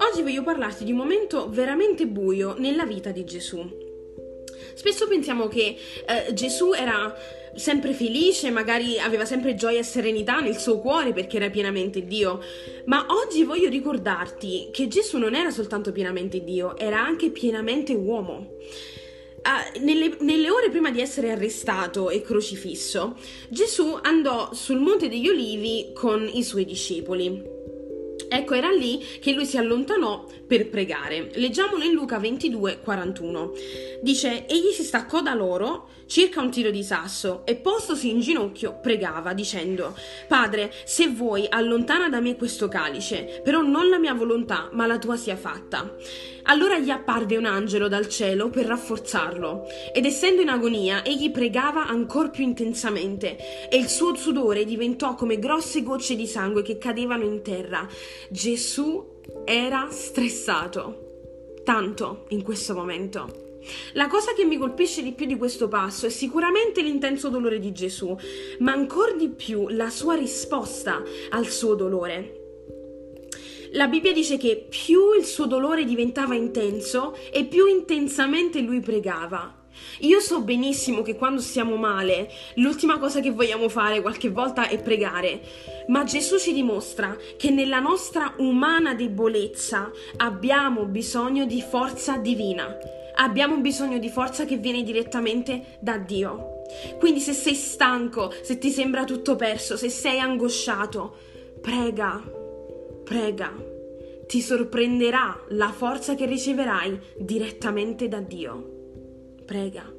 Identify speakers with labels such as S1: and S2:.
S1: Oggi voglio parlarti di un momento veramente buio nella vita di Gesù. Spesso pensiamo che eh, Gesù era sempre felice, magari aveva sempre gioia e serenità nel suo cuore perché era pienamente Dio, ma oggi voglio ricordarti che Gesù non era soltanto pienamente Dio, era anche pienamente uomo. Uh, nelle, nelle, ore prima di essere arrestato e crocifisso, Gesù andò sul Monte degli Olivi con i suoi discepoli. Ecco, era lì che lui si allontanò per pregare. Leggiamolo in Luca 22, 41. Dice, egli si staccò da loro circa un tiro di sasso e postosi in ginocchio pregava dicendo, Padre, se vuoi allontana da me questo calice, però non la mia volontà, ma la tua sia fatta. Allora gli apparve un angelo dal cielo per rafforzarlo, ed essendo in agonia, egli pregava ancor più intensamente, e il suo sudore diventò come grosse gocce di sangue che cadevano in terra. Gesù era stressato, tanto in questo momento. La cosa che mi colpisce di più di questo passo è sicuramente l'intenso dolore di Gesù, ma ancora di più la sua risposta al suo dolore. La Bibbia dice che più il suo dolore diventava intenso e più intensamente lui pregava. Io so benissimo che quando stiamo male, l'ultima cosa che vogliamo fare qualche volta è pregare, ma Gesù ci dimostra che nella nostra umana debolezza abbiamo bisogno di forza divina, abbiamo bisogno di forza che viene direttamente da Dio. Quindi se sei stanco, se ti sembra tutto perso, se sei angosciato, prega Prega, ti sorprenderà la forza che riceverai direttamente da Dio. Prega.